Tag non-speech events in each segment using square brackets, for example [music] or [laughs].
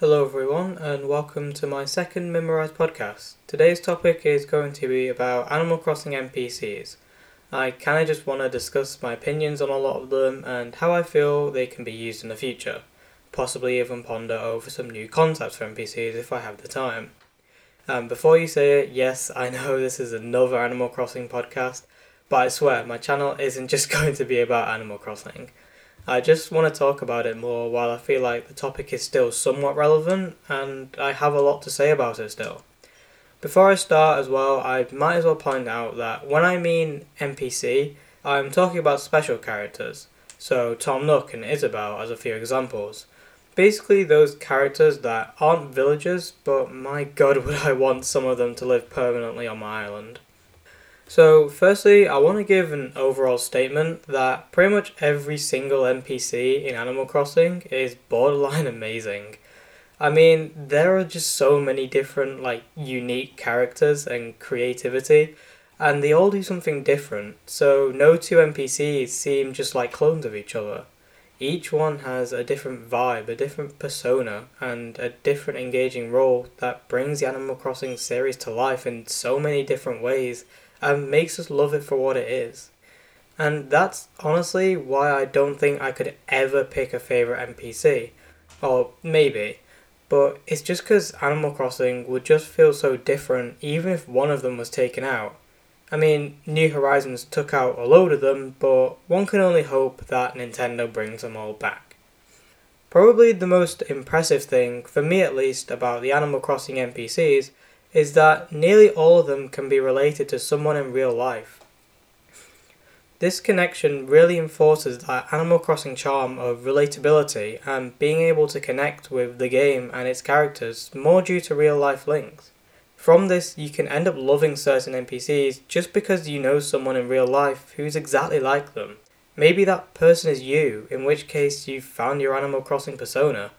Hello, everyone, and welcome to my second Memorize podcast. Today's topic is going to be about Animal Crossing NPCs. I kind of just want to discuss my opinions on a lot of them and how I feel they can be used in the future. Possibly even ponder over some new concepts for NPCs if I have the time. Um, before you say it, yes, I know this is another Animal Crossing podcast, but I swear my channel isn't [laughs] just going to be about Animal Crossing. I just want to talk about it more while I feel like the topic is still somewhat relevant and I have a lot to say about it still. Before I start as well, I might as well point out that when I mean NPC, I'm talking about special characters. So Tom Nook and Isabelle as a few examples. Basically those characters that aren't villagers, but my god [laughs] would I want some of them to live permanently on my island. So, firstly, I want to give an overall statement that pretty much every single NPC in Animal Crossing is borderline [laughs] amazing. I mean, there are just so many different, like, unique characters and creativity, and they all do something different, so no two NPCs seem just like clones of each other. Each one has a different vibe, a different persona, and a different engaging role that brings the Animal Crossing series to life in so many different ways and makes us love it for what it is. And that's honestly why I don't think I could ever pick a favourite NPC. Or maybe. But it's just because Animal Crossing would just feel so different even if one of them was taken out. I mean, New Horizons took out a load of them, but one can only hope that Nintendo brings them all back. Probably the most impressive thing, for me at least, about the Animal Crossing NPCs is that nearly all of them can be related to someone in real life. This connection really enforces that Animal Crossing charm of relatability and being able to connect with the game and its characters more due to real life links. From this, you can end up loving certain NPCs just because you know someone in real life who's exactly like them. Maybe that person is you, in which case you've found your Animal Crossing persona.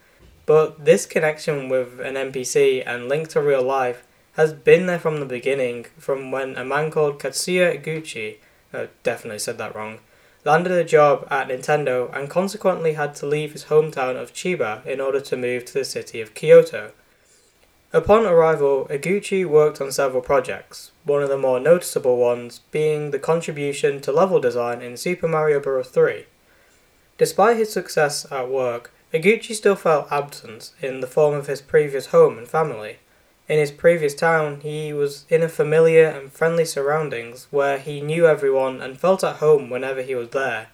But this connection with an NPC and link to real life has been there from the beginning, from when a man called Katsuya Iguchi, uh, definitely said that wrong, landed a job at Nintendo and consequently had to leave his hometown of Chiba in order to move to the city of Kyoto. Upon arrival, Iguchi worked on several projects, one of the more noticeable ones being the contribution to level design in Super Mario Bros. 3. Despite his success at work, Iguchi still felt absence in the form of his previous home and family. In his previous town, he was in a familiar and friendly surroundings where he knew everyone and felt at home whenever he was there.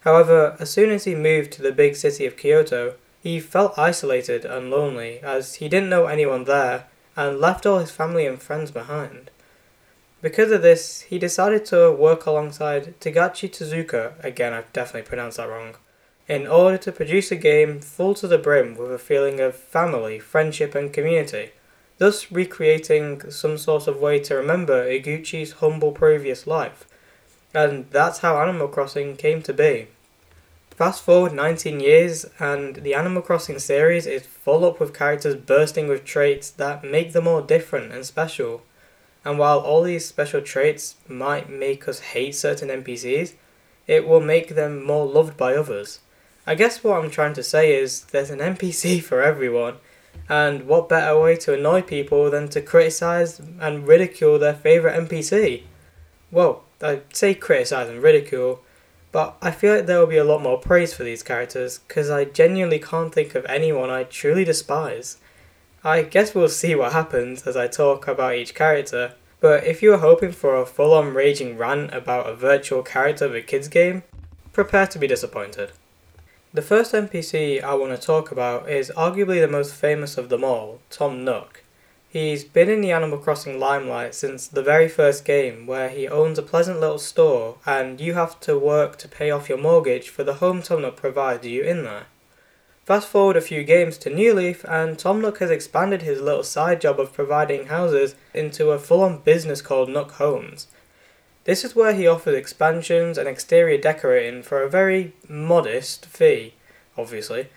However, as soon as he moved to the big city of Kyoto, he felt isolated and lonely as he didn't know anyone there and left all his family and friends behind. Because of this, he decided to work alongside Togachi Tezuka, again I've definitely pronounced that wrong, in order to produce a game full to the brim with a feeling of family, friendship and community thus recreating some sort of way to remember Iguchi's humble previous life. And that's how Animal Crossing came to be. Fast forward 19 years, and the Animal Crossing series is full up with characters bursting with traits that make them all different and special. And while all these special traits might make us hate certain NPCs, it will make them more loved by others. I guess what I'm trying to say is there's an NPC [laughs] for everyone, and what better way to annoy people than to criticise and ridicule their favourite NPC? Well, I say criticise and ridicule, but I feel like there will be a lot more praise for these characters because I genuinely can't think of anyone I truly despise. I guess we'll see what happens as I talk about each character, but if you are hoping for a full on raging rant about a virtual character of a kids game, prepare to be disappointed. The first NPC I want to talk about is arguably the most famous of them all, Tom Nook. He's been in the Animal Crossing limelight since the very first game, where he owns a pleasant little store and you have to work to pay off your mortgage for the home Tom Nook provides you in there. Fast forward a few games to New Leaf, and Tom Nook has expanded his little side job of providing houses into a full on business called Nook Homes. This is where he offers expansions and exterior decorating for a very modest fee, obviously.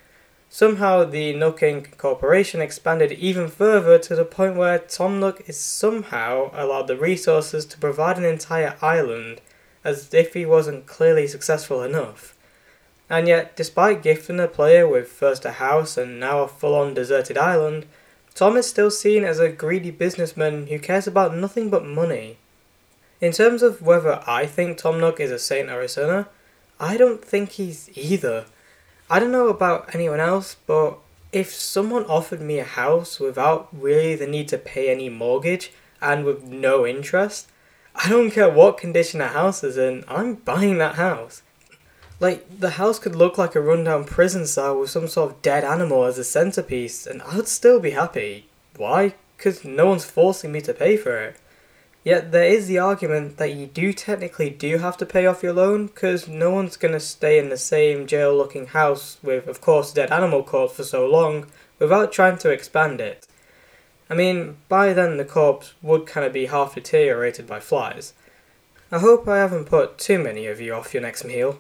Somehow the Nook Inc. Corporation expanded even further to the point where Tom Nook is somehow allowed the resources to provide an entire island, as if he wasn't clearly successful enough. And yet, despite gifting the player with first a house and now a full on deserted island, Tom is still seen as a greedy businessman who cares about nothing but money. In terms of whether I think Tom Nook is a saint or a sinner, I don't think he's either. I don't know about anyone else, but if someone offered me a house without really the need to pay any mortgage and with no interest, I don't care what condition a house is in, I'm buying that house. Like, the house could look like a rundown prison cell with some sort of dead animal as a centerpiece, and I'd still be happy. Why? Because no one's forcing me to pay for it. Yet there is the argument that you do technically do have to pay off your loan because no one's going to stay in the same jail looking house with, of course, dead animal corpse for so long without trying to expand it. I mean, by then the corpse would kind of be half deteriorated by flies. I hope I haven't put too many of you off your next meal.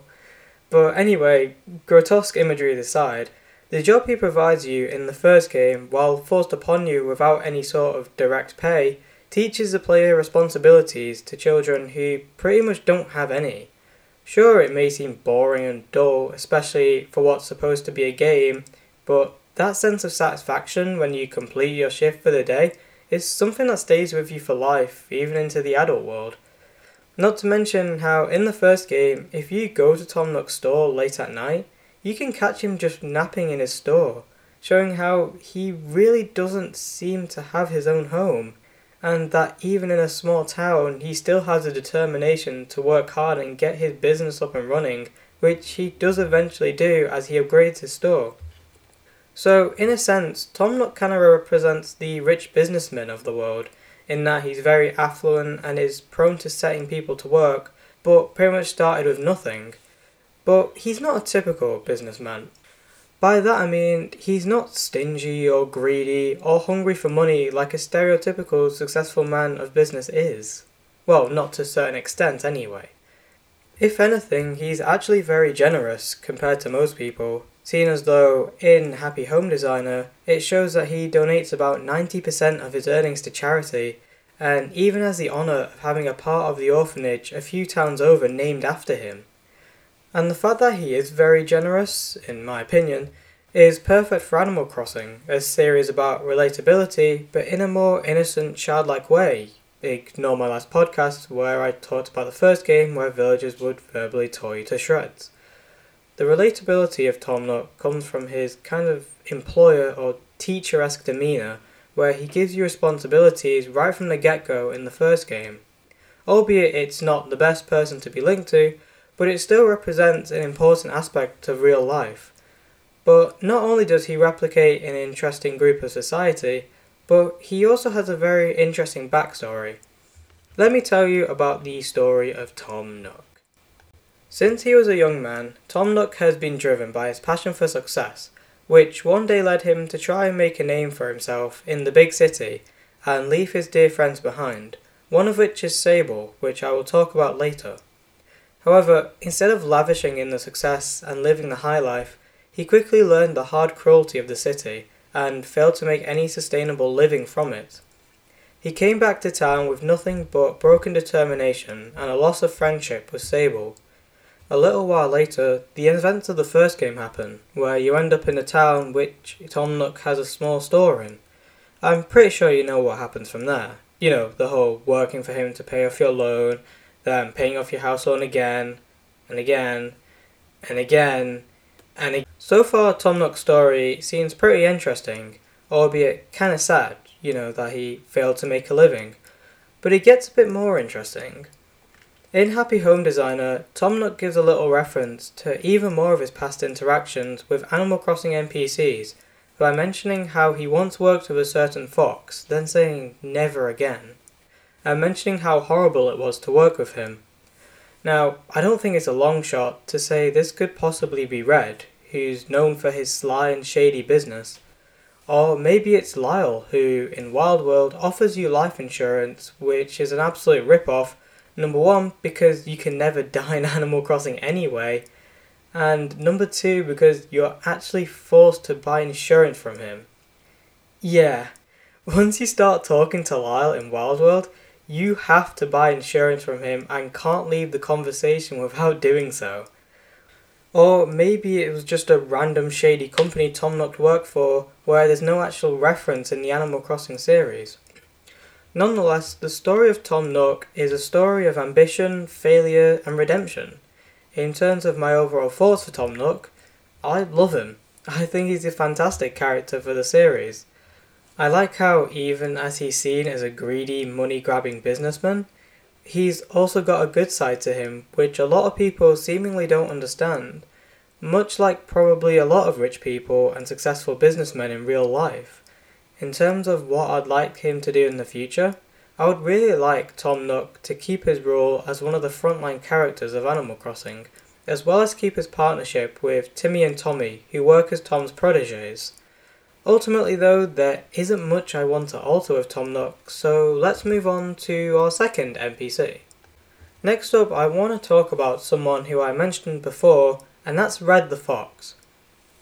But anyway, grotesque imagery aside, the job he provides you in the first game, while forced upon you without any sort of direct pay, teaches the player responsibilities to children who pretty much don't have any. Sure, it may seem boring and dull, especially for what's supposed to be a game, but that sense of satisfaction when you complete your shift for the day is something that stays with you for life, even into the adult world. Not to mention how, in the first game, if you go to Tom Nook's store late at night, you can catch him just napping in his store, showing how he really doesn't seem to have his own home and that even in a small town, he still has a determination to work hard and get his business up and running, which he does eventually do as he upgrades his store. So, in a sense, Tom Nook kind represents the rich businessman of the world, in that he's very affluent and is prone to setting people to work, but pretty much started with nothing. But he's not a typical businessman. By that I mean he's not stingy or greedy or hungry for money like a stereotypical successful man of business is. Well, not to a certain extent anyway. If anything, he's actually very generous compared to most people, seeing as though in Happy Home Designer it shows that he donates about 90% of his earnings to charity and even has the honour of having a part of the orphanage a few towns over named after him. And the fact that he is very generous, in my opinion, is perfect for Animal Crossing, a series about relatability, but in a more innocent, childlike way. Ignore my last podcast where I talked about the first game where villagers would verbally toy you to shreds. The relatability of Tom Nook comes from his kind of employer or teacher esque demeanour, where he gives you responsibilities right from the get go in the first game. Albeit it's not the best person to be linked to, but it still represents an important aspect of real life. But not only does he replicate an interesting group of society, but he also has a very interesting backstory. Let me tell you about the story of Tom Nook. Since he was a young man, Tom Nook has been driven by his passion for success, which one day led him to try and make a name for himself in the big city and leave his dear friends behind, one of which is Sable, which I will talk about later. However, instead of lavishing in the success and living the high life, he quickly learned the hard cruelty of the city and failed to make any sustainable living from it. He came back to town with nothing but broken determination and a loss of friendship with Sable. A little while later, the events of the first game happen, where you end up in a town which Tom Nook has a small store in. I'm pretty sure you know what happens from there. You know, the whole working for him to pay off your loan, paying off your house loan again and again and again and again. So far, Tom Nook's story seems pretty interesting, albeit kind of sad, you know, that he failed to make a living. But it gets a bit more interesting. In Happy Home Designer, Tom Nook gives a little reference to even more of his past interactions with Animal Crossing NPCs by mentioning how he once worked with a certain fox, then saying never again and mentioning how horrible it was to work with him. Now, I don't think it's a long shot to say this could possibly be Red, who's known for his sly and shady business. Or maybe it's Lyle, who, in Wild World, offers you life insurance, which is an absolute rip-off. Number one, because you can never [laughs] die in Animal Crossing anyway, and number two, because you're actually forced to buy insurance from him. Yeah, [laughs] once you start talking to Lyle in Wild World, you have to buy insurance from him and can't leave the conversation [laughs] without doing so. Or maybe it was just a random shady company Tom Nook worked for where there's no actual reference in the Animal Crossing series. Nonetheless, the story of Tom Nook is a story of ambition, failure, and redemption. In terms of my overall thoughts for Tom Nook, I love him. I think he's a fantastic character for the series. I like how, even as he's seen as a greedy, money grabbing businessman, he's also got a good side to him, which a lot of people seemingly don't understand, much like probably a lot of rich people and successful businessmen in real life. In terms of what I'd like him to do in the future, I would really like Tom Nook to keep his role as one of the frontline characters of Animal Crossing, as well as keep his partnership with Timmy and Tommy, who work as Tom's proteges. Ultimately, though, there isn't much I want to alter with Tom Nook, so let's move on to our second NPC. Next up, I want to talk about someone who I mentioned before, and that's Red the Fox.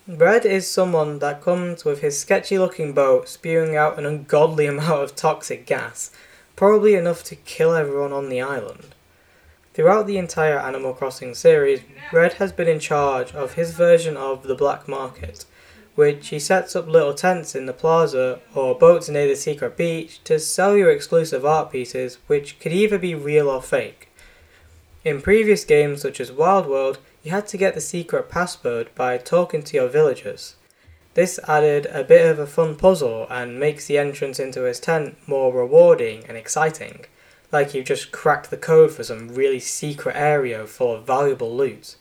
Red is someone that comes with his sketchy looking boat spewing out an ungodly [laughs] amount of toxic gas, probably enough to kill everyone on the island. Throughout the entire Animal Crossing series, Red has been in charge of his version of the black market, which he sets up little tents in the plaza or boats near the secret beach to sell you exclusive art pieces which could either be real or fake. In previous games such as Wild World, you had to get the secret password by talking to your villagers. This added a bit of a fun puzzle and makes the entrance into his tent more rewarding and exciting, like you've just cracked the code for some really secret area full of valuable loot.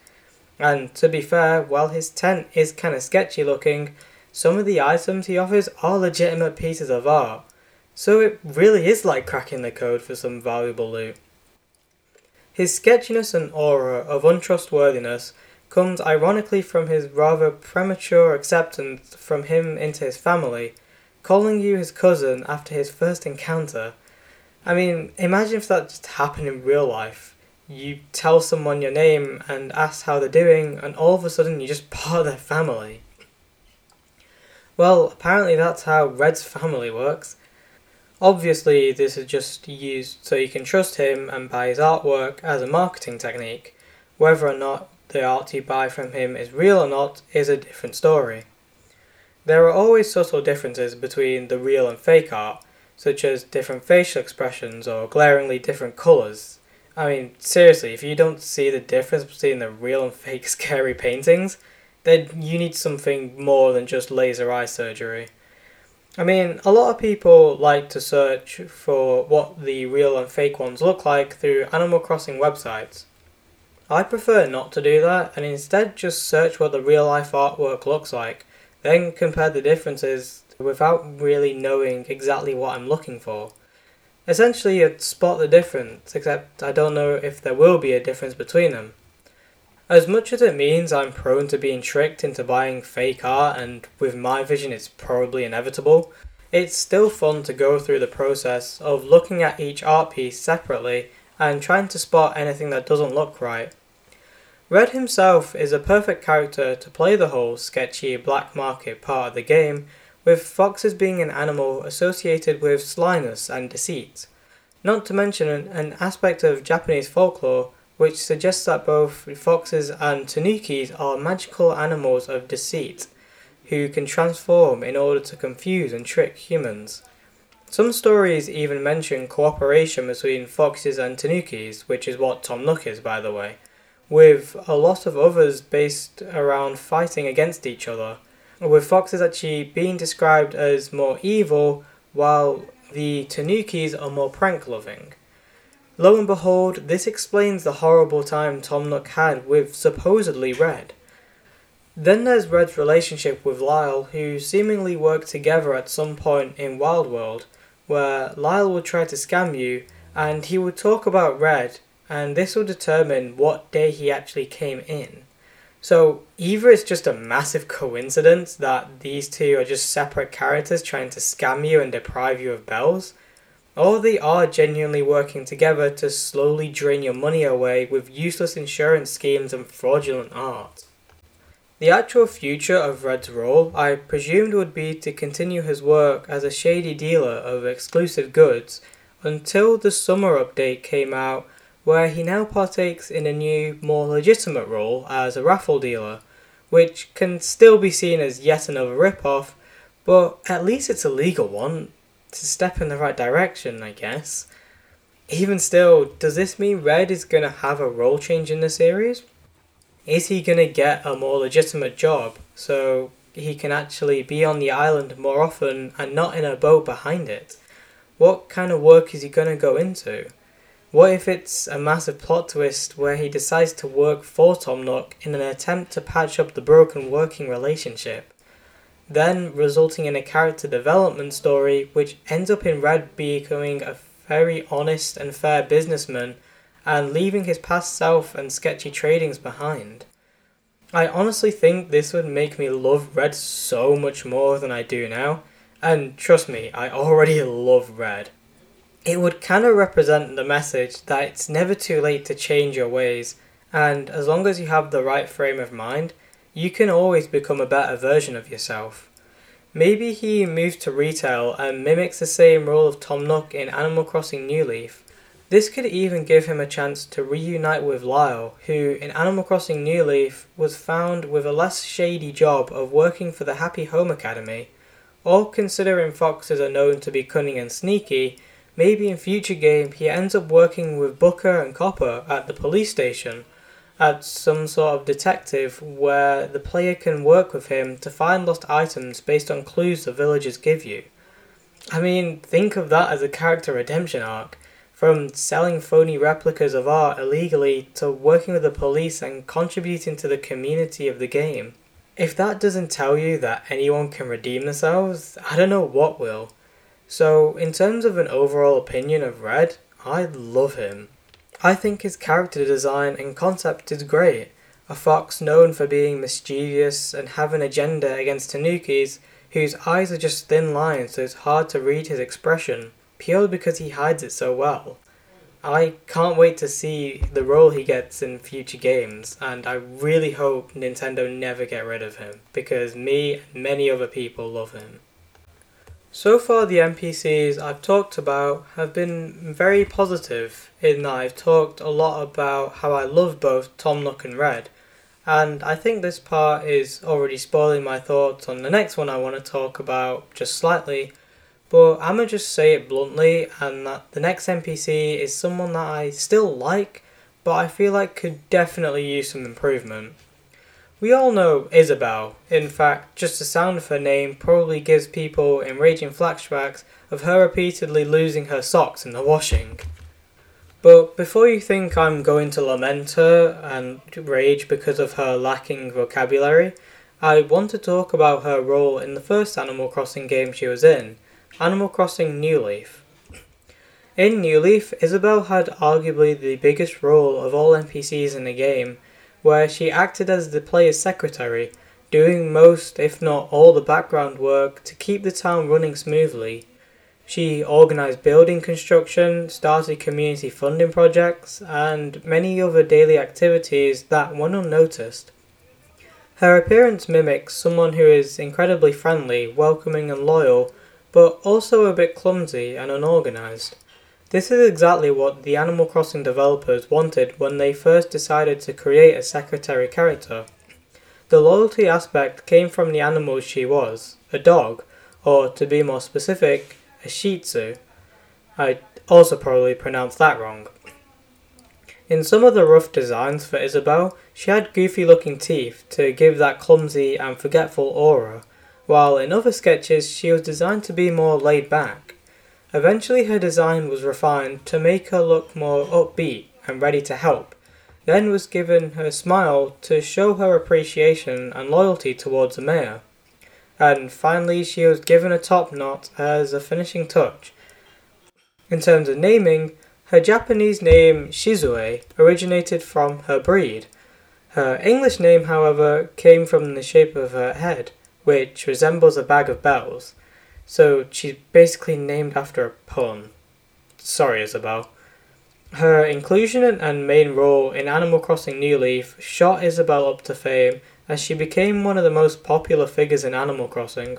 And to be fair, while his tent is kinda sketchy looking, some of the items he offers are legitimate pieces of art. So it really is like cracking the code for some valuable loot. His sketchiness and aura of untrustworthiness comes ironically from his rather premature acceptance from him into his family, calling you his cousin after his first encounter. I mean, imagine if that just happened in real life you tell someone your name and ask how they're doing, and all of a sudden you're just [laughs] part of their family. Well, apparently that's how Red's family works. Obviously, this is just used so you can trust him and buy his artwork as a marketing technique. Whether or not the art you buy from him is real or not is a different story. There are always subtle differences between the real and fake art, such as different facial expressions or glaringly different colours, I mean, seriously, if you don't see the difference between the real and fake [laughs] scary paintings, then you need something more than just laser eye surgery. I mean, a lot of people like to search for what the real and fake ones look like through Animal Crossing websites. I prefer not to do that and instead just search what the real life artwork looks like, then compare the differences without really knowing exactly what I'm looking for. Essentially, you'd spot the difference, except I don't know if there will be a difference between them. As much as it means I'm prone to being tricked into buying fake art, and with my vision it's probably inevitable, it's still fun to go through the process of looking at each art piece separately and trying to spot anything that doesn't look right. Red himself is a perfect character to play the whole sketchy black market part of the game with foxes being an animal associated with slyness and deceit. Not to mention an, aspect of Japanese folklore which suggests that both foxes and tanukis are magical animals of deceit who can transform in order to confuse and trick humans. Some stories even mention cooperation between foxes and tanukis, which is what Tom Nook is, by the way, with a lot of others based around fighting against each other with foxes actually being described as more evil, while the tanukis are more prank loving. Lo and behold, this explains the horrible time Tom Nook had with supposedly Red. Then there's Red's relationship with Lyle, who seemingly worked together at some point in Wild World, where Lyle would try to scam you, and he would talk about Red, and this will determine what day he actually came in. So either it's just a massive coincidence that these two are just separate characters trying to scam you and deprive you of bells, or they are genuinely working together to slowly drain your money away with useless insurance schemes and fraudulent art. The actual future of Red's role, I presumed, would be to continue his work as a shady dealer of exclusive goods until the summer update came out where he now partakes in a new, more legitimate role as a raffle dealer, which can still be seen as yet another rip-off, but at least it's a legal one. to step in the right direction, I guess. Even still, does this mean Red is going to have a role change in the series? Is he going to get a more legitimate job so he can actually be on the island more often and not in a boat behind it? What kind of work is he going to go into? What if it's a massive plot twist where he decides to work for Tom Nook in an attempt to patch up the broken working relationship? Then resulting in a character development story which ends up in Red becoming a very honest and fair businessman and leaving his past self and sketchy tradings behind. I honestly think this would make me love Red so much more than I do now, and trust me, I already love Red it would kind of represent the message that it's never too late to change your ways, and as long as you have the right frame of mind, you can always become a better version of yourself. Maybe he moves to retail and mimics the same role of Tom Nook in Animal Crossing New Leaf. This could even give him a chance to reunite with Lyle, who in Animal Crossing New Leaf was found with a less shady job of working for the Happy Home Academy. All considering foxes are known to be cunning and sneaky, Maybe in future game he ends up working with Booker and Copper at the police station as some sort of detective where the player can work with him to find lost items based on clues the villagers give you. I mean, think of that as a character redemption arc. From selling phony replicas of art illegally to working with the police and contributing to the community of the game. If that doesn't tell you that anyone can redeem themselves, I don't know what will. So, in terms of an overall opinion of Red, I love him. I think his character design and concept is great. A fox known for being mischievous and have an agenda against Tanukis, whose eyes are just thin lines so it's hard to read his expression, purely because he hides it so well. I can't wait to see the role he gets in future games, and I really hope Nintendo never get rid of him, because me and many other people love him. So far, the NPCs I've talked about have been very positive in that I've talked a lot about how I love both Tom Nook and Red, and I think this part is already spoiling my thoughts on the next one I want to talk about just slightly. But I'm gonna just say it bluntly, and that the next NPC is someone that I still like, but I feel like could definitely use some improvement. We all know Isabelle. In fact, just the sound of her name probably gives people enraging flashbacks of her repeatedly losing her socks in the washing. But before you think I'm going to lament her and rage because of her lacking vocabulary, I want to talk about her role in the first Animal Crossing game she was in, Animal Crossing New Leaf. In New Leaf, Isabelle had arguably the biggest role of all NPCs in the game, where she acted as the player's secretary, doing most, if not all, the background work to keep the town running smoothly. She organised building construction, started community funding projects, and many other daily activities that went unnoticed. Her appearance mimics someone who is incredibly friendly, welcoming, and loyal, but also a bit clumsy and unorganised. This is exactly what the Animal Crossing developers wanted when they first decided to create a secretary character. The loyalty aspect came from the animal she was, a dog, or to be more specific, a Shih Tzu. I also probably pronounced that wrong. In some of the rough designs for Isabelle, she had goofy looking teeth to give that clumsy and forgetful aura, while in other sketches she was designed to be more laid back. Eventually her design was refined to make her look more upbeat and ready to help, then was given her smile to show her appreciation and loyalty towards the mayor. And finally she was given a top knot as a finishing touch. In terms of naming, her Japanese name Shizue originated from her breed. Her English name, however, came from the shape of her head, which resembles a bag of bells. So she's basically named after a poem. Sorry, Isabelle. Her inclusion and main role in Animal Crossing New Leaf shot Isabelle up to fame as she became one of the most popular figures in Animal Crossing.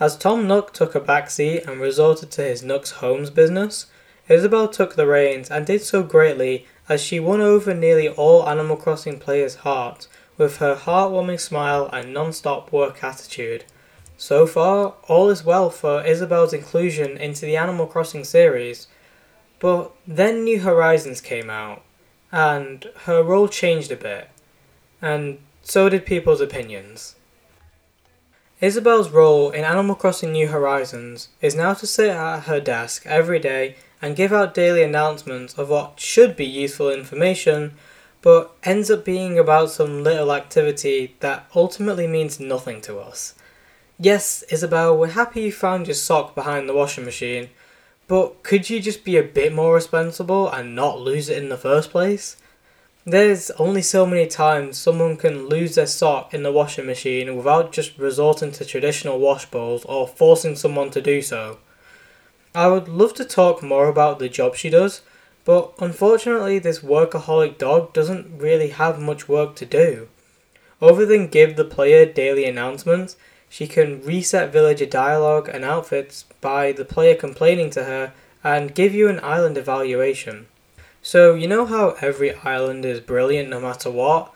As Tom Nook took a backseat and resorted to his Nook's Homes business, Isabelle took the reins and did so greatly as she won over nearly all Animal Crossing players' hearts with her heartwarming smile and non stop work attitude. So far, all is well for Isabelle's inclusion into the Animal Crossing series, but then New Horizons came out, and her role changed a bit, and so did people's opinions. Isabelle's role in Animal Crossing New Horizons is now to sit at her desk every day and give out daily announcements of what should be useful information, but ends up being about some little activity that ultimately means nothing to us. Yes, Isabelle, we're happy you found your sock behind the washing machine, but could you just be a bit more responsible and not lose it in the first place? There's only so many times someone can lose their sock in the washing machine without just resorting to traditional wash bowls or forcing someone to do so. I would love to talk more about the job she does, but unfortunately, this workaholic dog doesn't really have much work to do. Other than give the player daily announcements, she can reset villager dialogue and outfits by the player complaining to her and give you an island evaluation. So, you know how every island is brilliant no matter what?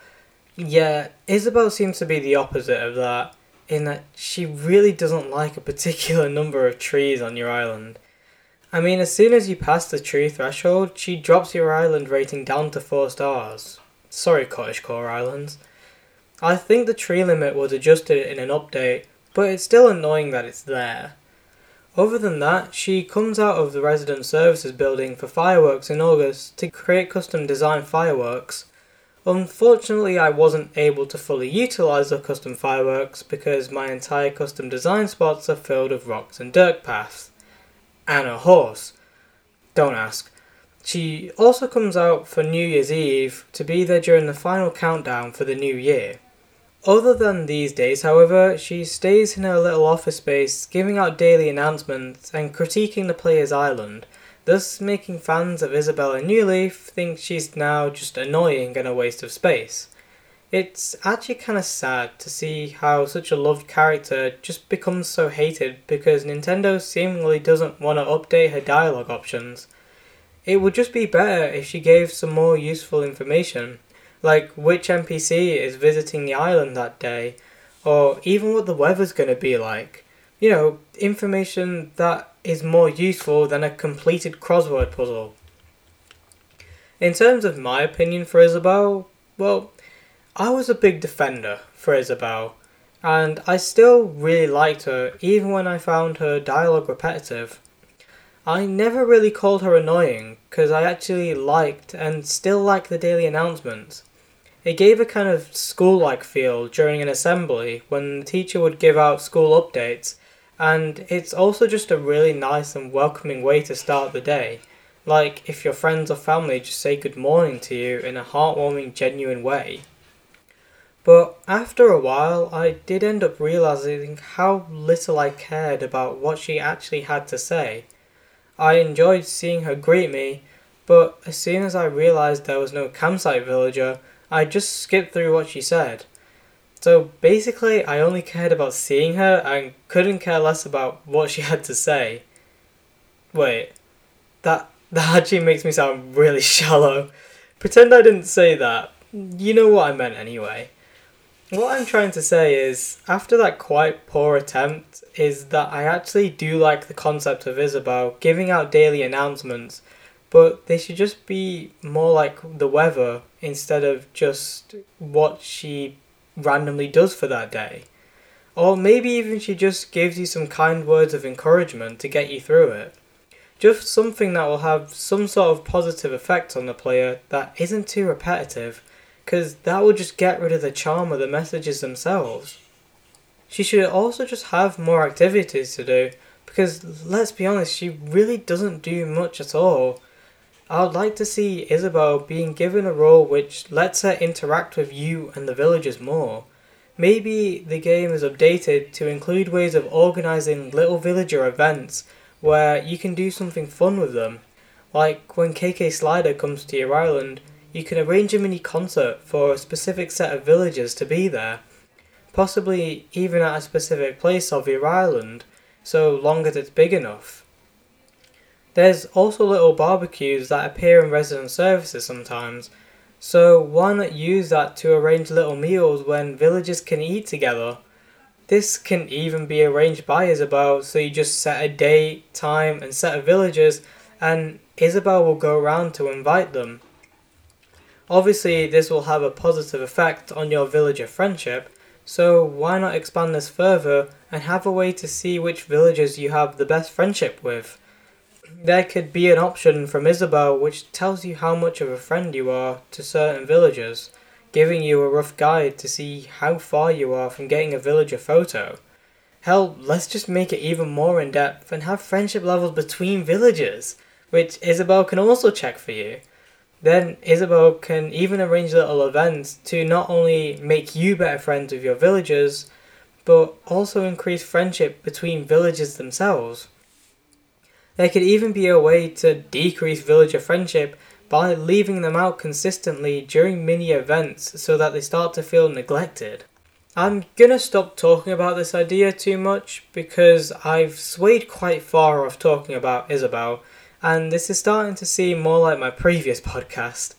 Yeah, Isabelle seems to be the opposite of that, in that she really doesn't like a particular number of trees on your island. I mean, as soon as you pass the tree threshold, she drops your island rating down to 4 stars. Sorry, Cottagecore Islands. I think the tree limit was adjusted in an update, but it's still annoying that it's there. Other than that, she comes out of the resident services building for fireworks in August to create custom design fireworks. Unfortunately, I wasn't able to fully utilize the custom fireworks because my entire custom design spots are filled with rocks and dirt paths. And a horse. Don't ask. She also comes out for New Year's Eve to be there during the final countdown for the new year. Other than these days, however, she stays in her little office space, giving out daily announcements and critiquing the player's island, thus making fans of Isabella New Leaf think she's now just annoying and a waste of space. It's actually kind of sad to see how such a loved character just becomes so hated because Nintendo seemingly doesn't want to update her dialogue options. It would just be better if she gave some more useful information like which NPC is visiting the island that day, or even what the weather's going to be like. You know, information that is more useful than a completed crossword puzzle. In terms of my opinion for Isabelle, well, I was a big defender for Isabelle, and I still really liked her even when I found her dialogue repetitive. I never really called her annoying because I actually liked and still like the daily announcements. It gave a kind of school like feel during an assembly when the teacher would give out school updates, and it's also just a really nice and welcoming way to start the day. Like if your friends or family just say good morning to you in a heartwarming, genuine way. But after a while, I did end up realizing how little I cared about what she actually had to say. I enjoyed seeing her greet me, but as soon as I realized there was no campsite villager, I just skipped through what she said. So basically, I only cared about seeing her and couldn't care less about what she had to say. Wait, that that actually makes me sound really [laughs] shallow. Pretend I didn't say that. You know what I meant anyway. What I'm trying to say is, after that quite poor attempt, is that I actually do like the concept of Isabelle giving out daily announcements but they should just be more like the weather instead of just what she randomly does for that day. Or maybe even she just gives you some kind words of encouragement to get you through it. Just something that will have some sort of positive effect on the player that isn't too repetitive, because that will just get rid of the charm of the messages themselves. She should also just have more activities to do, because let's be honest, she really doesn't do much at all I would like to see Isabelle being given a role which lets her interact with you and the villagers more. Maybe the game is updated to include ways of organising little villager events where you can do something fun with them. Like when KK Slider comes to your island, you can arrange a mini concert for a specific set of villagers to be there, possibly even at a specific place of your island, so long as it's big enough. There's also little barbecues that appear in resident services sometimes, so why not use that to arrange little meals when villagers can eat together? This can even be arranged by Isabelle, so you just set a date, time, and set of villagers, and Isabelle will go around to invite them. Obviously, this will have a positive effect on your villager friendship, so why not expand this further and have a way to see which villagers you have the best friendship with? There could be an option from Isabelle which tells you how much of a friend you are to certain villagers, giving you a rough guide to see how far you are from getting a villager photo. Hell, let's just make it even more in depth and have friendship levels between villagers, which Isabelle can also check for you. Then Isabelle can even arrange little events to not only make you better friends with your villagers, but also increase friendship between villagers themselves. There could even be a way to decrease villager friendship by leaving them out consistently during mini events so that they start to feel neglected. I'm gonna stop talking about this idea too much because I've swayed quite far off talking about Isabelle and this is starting to seem more like my previous podcast.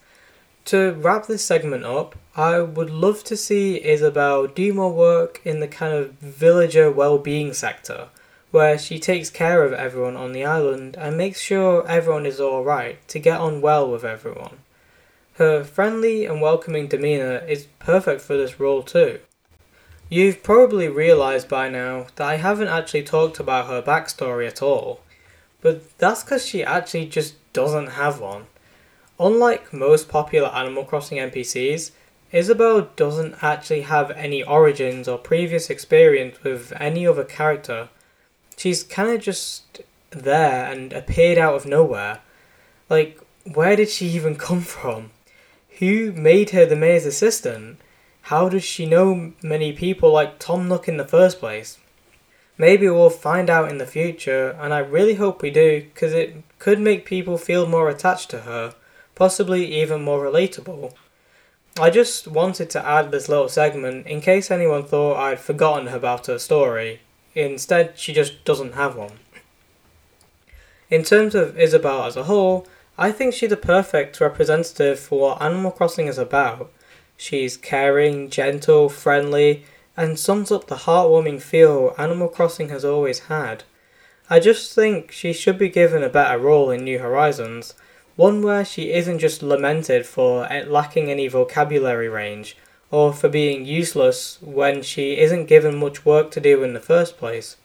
To wrap this segment up, I would love to see Isabelle do more work in the kind of villager well-being sector, where she takes care of everyone on the island and makes sure everyone is alright to get on well with everyone. Her friendly and welcoming demeanour is perfect for this role too. You've probably realised by now that I haven't actually talked about her backstory at all. But that's because she actually just doesn't have one. Unlike most popular Animal Crossing NPCs, Isabelle doesn't actually have any origins or previous experience with any other character. She's kind of just there and appeared out of nowhere. Like, where did she even [laughs] come from? Who made her the mayor's assistant? How does she know many people like Tom Nook in the first place? Maybe we'll find out in the future, and I really hope we do, because it could make people feel more attached to her, possibly even more relatable. I just wanted to add this little segment in case anyone thought I'd forgotten about her story. Instead, she just doesn't have one. In terms of Isabelle as a whole, I think she's the perfect representative for what Animal Crossing is about. She's caring, gentle, friendly, and sums up the heartwarming feel Animal Crossing has always had. I just think she should be given a better role in New Horizons, one where she isn't just lamented for lacking any vocabulary range, or for being useless when she isn't given much work to do in the first place.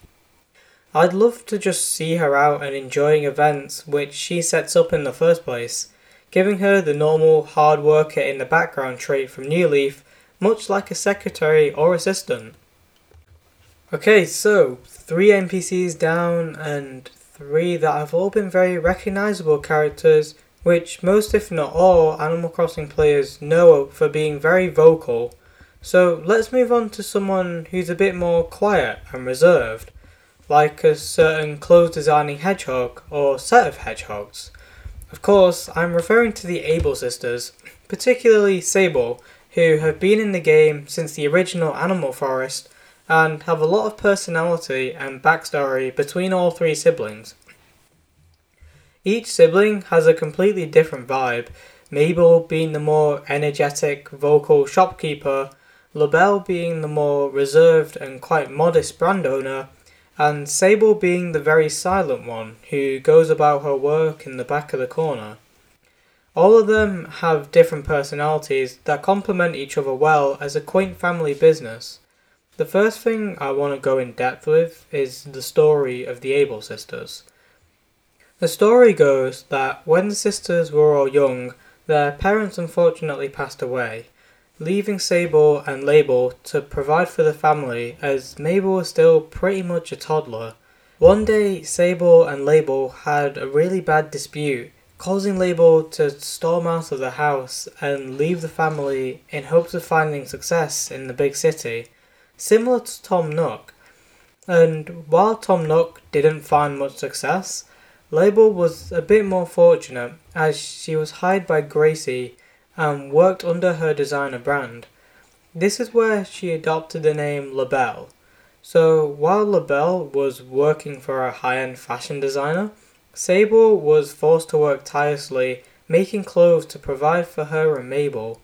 I'd love to just see her out and enjoying events which she sets up in the first place, giving her the normal hard worker in the background trait from New Leaf much like a secretary or assistant. Okay, so three NPCs down and three that have all been very recognizable characters, which most, if not all, Animal Crossing players know for being very vocal. So let's move on to someone who's a bit more quiet and reserved, like a certain clothes designing hedgehog or set of hedgehogs. Of course, I'm referring to the Able sisters, particularly Sable, who have been in the game since the original Animal Forest and have a lot of personality and backstory between all three siblings. Each sibling has a completely different vibe, Mabel being the more energetic, vocal shopkeeper, LaBelle being the more reserved and quite modest brand owner, and Sable being the very silent one who goes about her work in the back of the corner. All of them have different personalities that complement each other well as a quaint family business. The first thing I want to go in depth with is the story of the Able sisters. The story goes that when the sisters were all young, their parents unfortunately passed away, leaving Sable and Label to provide for the family as Mabel was still pretty much a toddler. One day, Sable and Label had a really bad dispute causing Label to storm out of the house and leave the family in hopes of finding success in the big city, similar to Tom Nook. And while Tom Nook didn't find much success, Label was a bit more fortunate as she was hired by Gracie and worked under her designer brand. This is where she adopted the name LaBelle. So while LaBelle was working for a high end fashion designer, Sable was forced to work tirelessly, making clothes to provide for her and Mabel.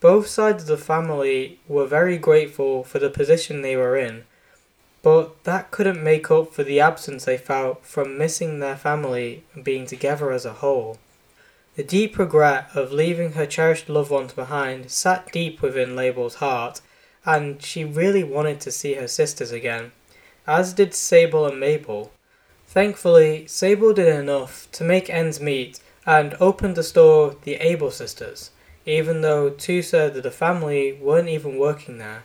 Both sides of the family were very grateful for the position they were in, but that couldn't make up for the absence they felt from missing their family and being together as a whole. The deep regret of leaving her cherished loved ones behind sat deep within Label's heart, and she really wanted to see her sisters again, as did Sable and Mabel. Thankfully, Sable did enough to make ends meet and opened the store The Able Sisters, even though two thirds of the family weren't even working there.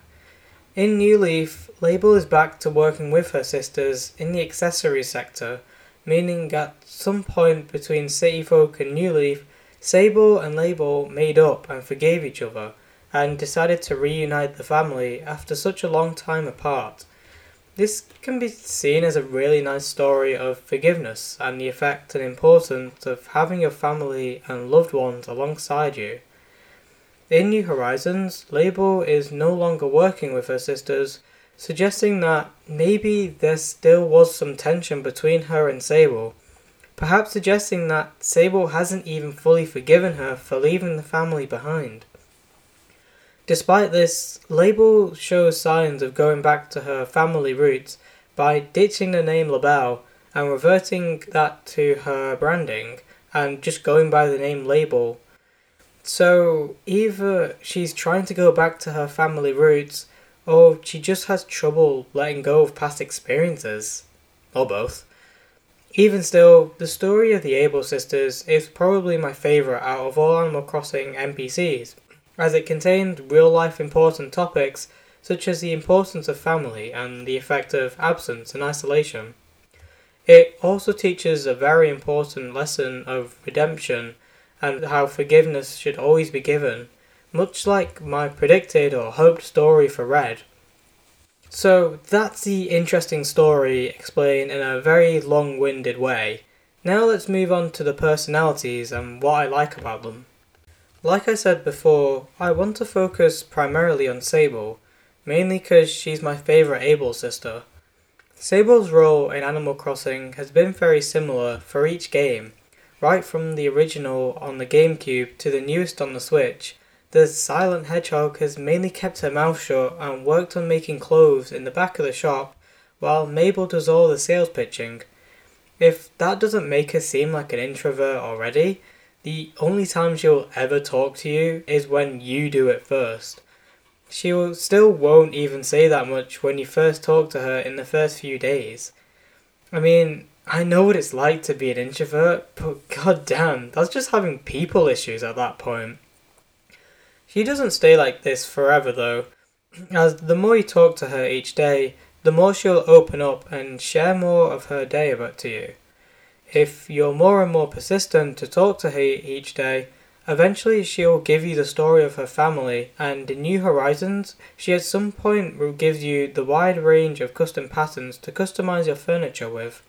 In New Leaf, Label is back to working with her sisters in the accessories sector, meaning at some point between City Folk and New Leaf, Sable and Label made up and forgave each other, and decided to reunite the family after such a long time apart. This can be seen as a really nice story of forgiveness and the effect and importance of having your family and loved ones alongside you. In New Horizons, Label is no longer working with her sisters, suggesting that maybe there still was some tension between her and Sable, perhaps suggesting that Sable hasn't even fully forgiven her for leaving the family behind. Despite this, Label shows signs of going back to her family roots by ditching the name LaBelle and reverting that to her branding and just going by the name Label so either she's trying to go back to her family roots, or she just has trouble letting go of past experiences. Or both. Even still, the story of the Able sisters is probably my favourite out of all Animal Crossing NPCs, as it contained real life important topics such as the importance of family and the effect of absence and isolation. It also teaches a very important lesson of redemption and how forgiveness should always be given, much like my predicted or hoped story for Redd. So that's the interesting story explained in a very long winded way. Now let's move on to the personalities and what I like about them. Like I said before, I want to focus primarily on Sable, mainly because she's my favourite Able sister. Sable's role in Animal Crossing has been very similar for each game, right from the original on the GameCube to the newest on the Switch, the Silent Hedgehog has mainly kept her mouth shut and worked on making clothes in the back of the shop, while Mabel does all the sales pitching. If that doesn't make her seem like an introvert already, the only time she'll ever talk to you is when you do it first. She will still won't even say that much when you first talk to her in the first few days. I mean, I know what it's like to be an introvert, but god damn, that's just having people issues at that point. She doesn't stay like this forever though, as the more you talk to her each day, the more she'll open up and share more of her day about to you. If you're more and more persistent to talk to her each day, eventually she'll give you the story of her family, and in New Horizons, she at some point gives you the wide range of custom patterns to customize your furniture with.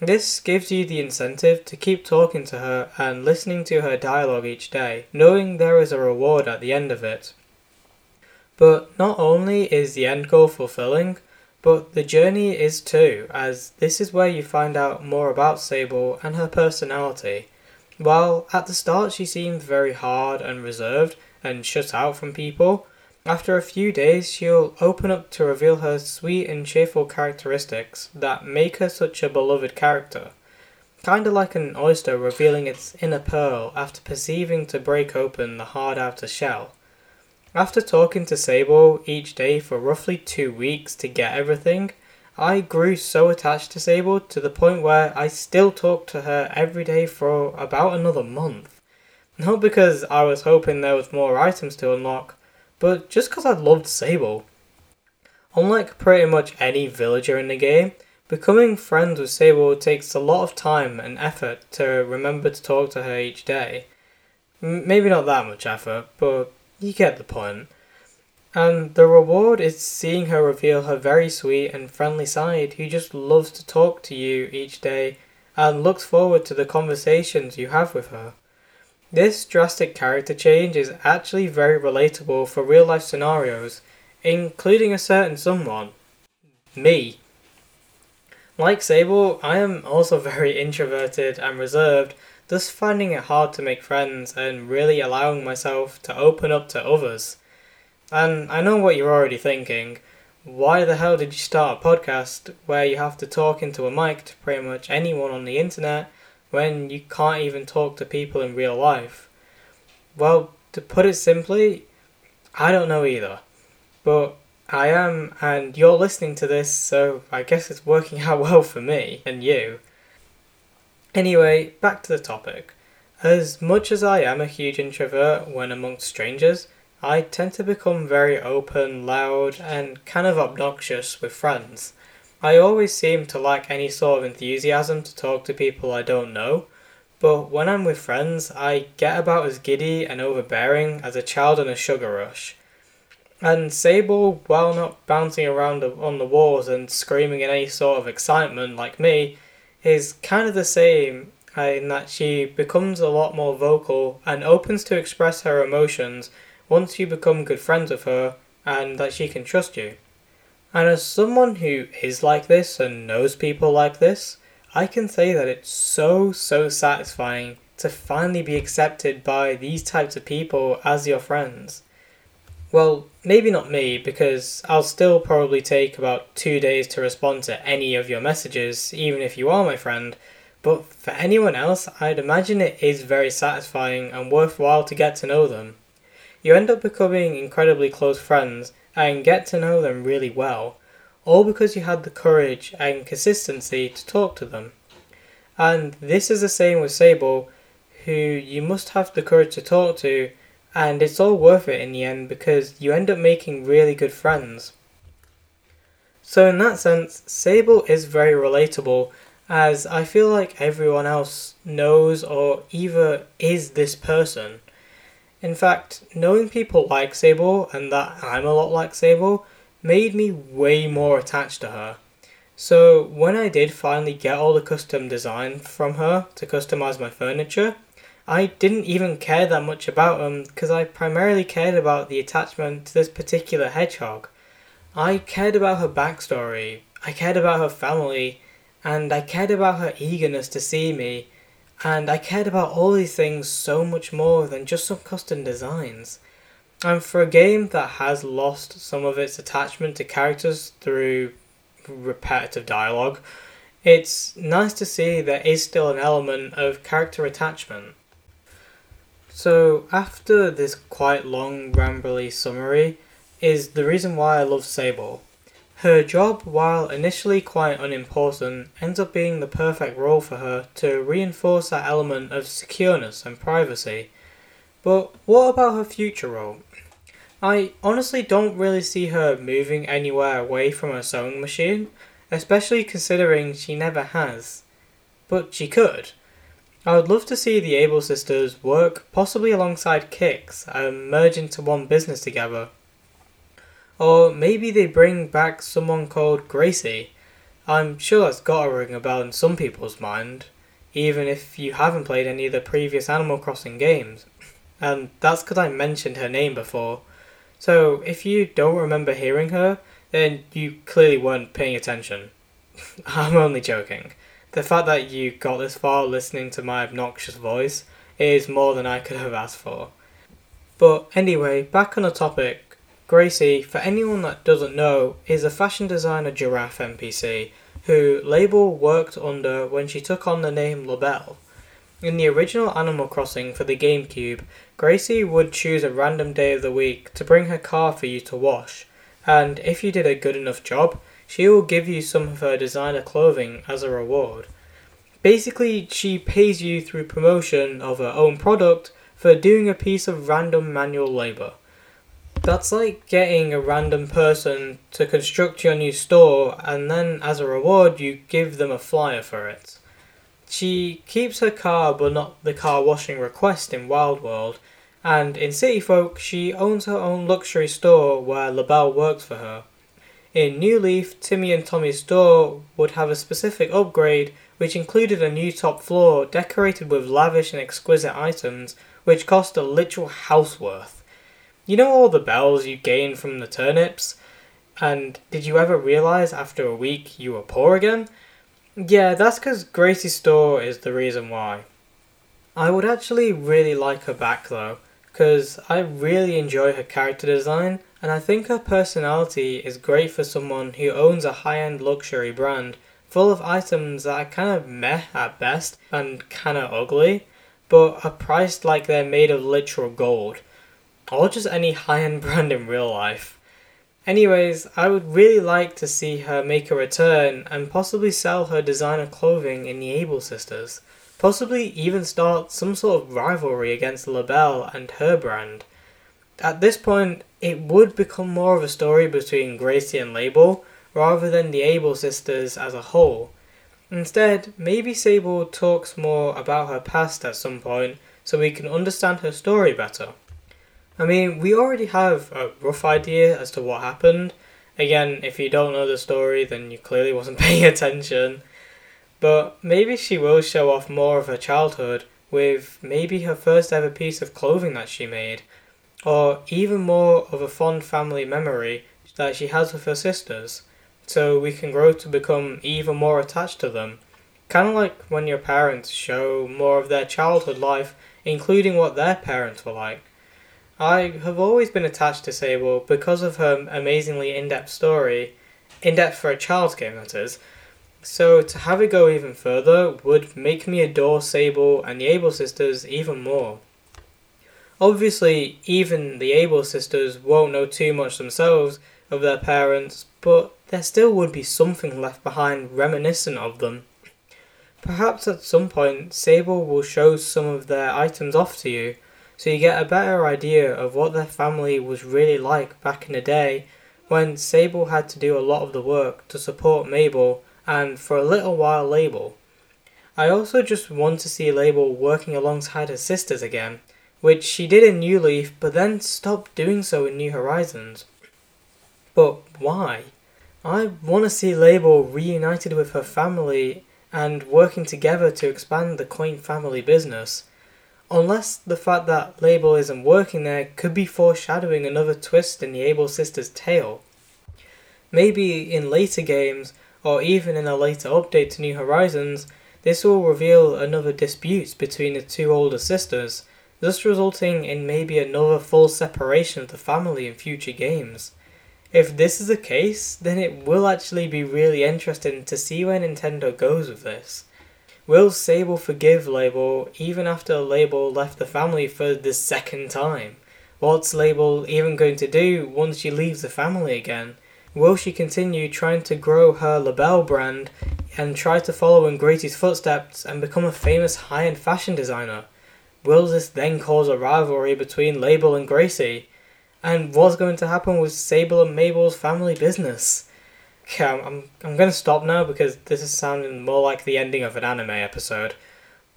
This gives you the incentive to keep talking to her and listening to her dialogue each day, knowing there is a reward at the end of it. But not only is the end goal fulfilling, but the journey is too, as this is where you find out more about Sable and her personality. While at the start she seemed very hard and reserved and shut out from people, after a few days, she'll open up to reveal her sweet and cheerful characteristics that make her such a beloved character. Kinda like an oyster revealing its inner pearl after perceiving to break open the hard outer shell. After talking to Sable each day for roughly two weeks to get everything, I grew so attached to Sable to the point where I still talk to her every day for about another month. Not because I was hoping there was more items to unlock, but just because I loved Sable. Unlike pretty much any villager in the game, becoming friends with Sable takes a lot of time and effort to remember to talk to her each day. M- maybe not that much effort, but you get the point. And the reward is seeing her reveal her very sweet and friendly side who just loves to talk to you each day and looks forward to the conversations you have with her. This drastic character change is actually very relatable for real life scenarios, including a certain someone. Me. Like Sable, I am also [laughs] very introverted and reserved, thus finding it hard to make friends and really allowing myself to open up to others. And I know what you're already thinking. Why the hell did you start a podcast where you have to talk into a mic to pretty much anyone on the internet when you can't even talk to people in real life? Well, to put it simply, I don't know either. But I am, and you're listening to this, so I guess it's working [laughs] out well for me and you. Anyway, back to the topic. As much as I am a huge introvert when amongst strangers, I tend to become very open, loud, and kind of obnoxious with friends. I always seem to lack any sort of enthusiasm to talk to people I don't know, but when I'm with friends, I get about as giddy and overbearing as a child in a sugar rush. And Sable, while not bouncing around on the walls and screaming in any sort of excitement like me, is kind of the same in that she becomes a lot more vocal and opens to express her emotions once you become good friends with her and that she can trust you. And as someone who is like this and knows people like this, I can say that it's so, so satisfying to finally be accepted by these types of people as your friends. Well, maybe not me, because I'll still probably take about two days to respond to any of your messages, even if you are my friend. But for anyone else, I'd imagine it is very satisfying and worthwhile to get to know them you end up becoming incredibly close friends and get to know them really well, all because you had the courage and consistency to talk to them. And this is the same with Sable, who you must have the courage to talk to, and it's all worth it in the end because you end up making really good friends. So, in that sense, Sable is very relatable as I feel like everyone else knows or either is this person. In fact, knowing people like Sable and that I'm a lot like Sable made me way more attached to her. So when I did finally get all the custom design from her to customize my furniture, I didn't even care that much about them because I primarily cared about the attachment to this particular hedgehog. I cared about her backstory, I cared about her family, and I cared about her eagerness to see me and I cared about all these things so much more than just some custom designs. And for a game that has lost some of its attachment to characters through repetitive dialogue, it's nice to see there is still an element of character attachment. So, after this quite long, rambly summary, is the reason why I love Sable. Her job, while initially quite unimportant, ends up being the perfect role for her to reinforce that element of secureness and privacy. But what about her future role? I honestly don't really see her moving anywhere away from her sewing machine, especially considering she never has. But she could. I would love to see the Able sisters work possibly alongside Kicks and merge into one business together. Or maybe they bring back someone called Gracie. I'm sure that's got to ring a bell in some people's mind, even if you haven't played any of the previous Animal Crossing games. And that's because I mentioned her name before. So if you don't remember hearing her, then you clearly weren't paying attention. [laughs] I'm only joking. The fact that you got this far listening to my obnoxious voice is more than I could have asked for. But anyway, back on the topic, Gracie, for anyone that doesn't know, is a fashion designer giraffe NPC who Label worked under when she took on the name LaBelle. In the original Animal Crossing for the GameCube, Gracie would choose a random day of the week to bring her car for you to wash, and if you did a good enough job, she will give you some of her designer clothing as a reward. Basically, she pays you through promotion of her own product for doing a piece of random manual labour. That's like getting a random person to construct your new store and then as a reward you give them a flyer for it. She keeps her car but not the car washing request in Wild World, and in City Folk she owns her own luxury store where LaBelle works for her. In New Leaf, Timmy and Tommy's store would have a specific upgrade which included a new top floor decorated with lavish and exquisite items which cost a literal house worth. You know all the bells you gain from the turnips? And did you ever realize after a week you were poor again? Yeah, that's because Gracie's store is the reason why. I would actually really like her back though, because I really enjoy her character design, and I think her personality is great for someone who owns a high end luxury brand full of items that are kind of meh at best and kind of ugly, but are priced like they're made of literal gold, or just any high end [laughs] brand in real life. Anyways, I would really like to see her make a return and possibly sell her designer clothing in the Able sisters. Possibly even start some sort of rivalry against LaBelle and her brand. At this point, it would become more of a story between Gracie and Label rather than the Able sisters as a whole. Instead, maybe Sable talks more about her past at some point so we can understand her story better. I mean, we already have a rough idea as to what happened. Again, if you don't know the story, then you clearly wasn't [laughs] paying attention. But maybe she will show off more of her childhood with maybe her first ever piece of clothing that she made, or even more of a fond family memory that she has with her sisters, so we can grow to become even more attached to them. Kind of like when your parents show more of their childhood life, including what their parents were like. I have always been attached to Sable because of her amazingly in depth story, in depth for a child's game, that is. So to have it go even further would make me adore Sable and the Able sisters even more. Obviously, even the Able sisters won't know too much themselves of their parents, but there still would be something left behind reminiscent of them. Perhaps at some point, Sable will show some of their items off to you so you get a better idea of what their family was really like back in the day when Sable had to do a lot of the work to support Mabel and for a little while Label. I also just want to see Label working alongside her sisters again, which she did in New Leaf but then stopped doing so in New Horizons. But why? I want to see Label reunited with her family and working together to expand the Quaint family business unless the fact that Label isn't working there could be foreshadowing another twist in the Able sisters' tale. Maybe in later games, or even in a later update to New Horizons, this will reveal another dispute between the two older sisters, thus resulting in maybe another full separation of the family in future games. If this is the case, then it will actually be really interesting to see where Nintendo goes with this. Will Sable forgive Label even after Label left the family for the second time? What's Label even going to do once she leaves the family again? Will she continue trying to grow her LaBelle brand and try to follow in Gracie's footsteps and become a famous high end fashion designer? Will this then cause a rivalry between Label and Gracie? And what's going to happen with Sable and Mabel's family business? Okay, I'm, I'm, I'm going to stop now because this is sounding more like the ending of an anime episode.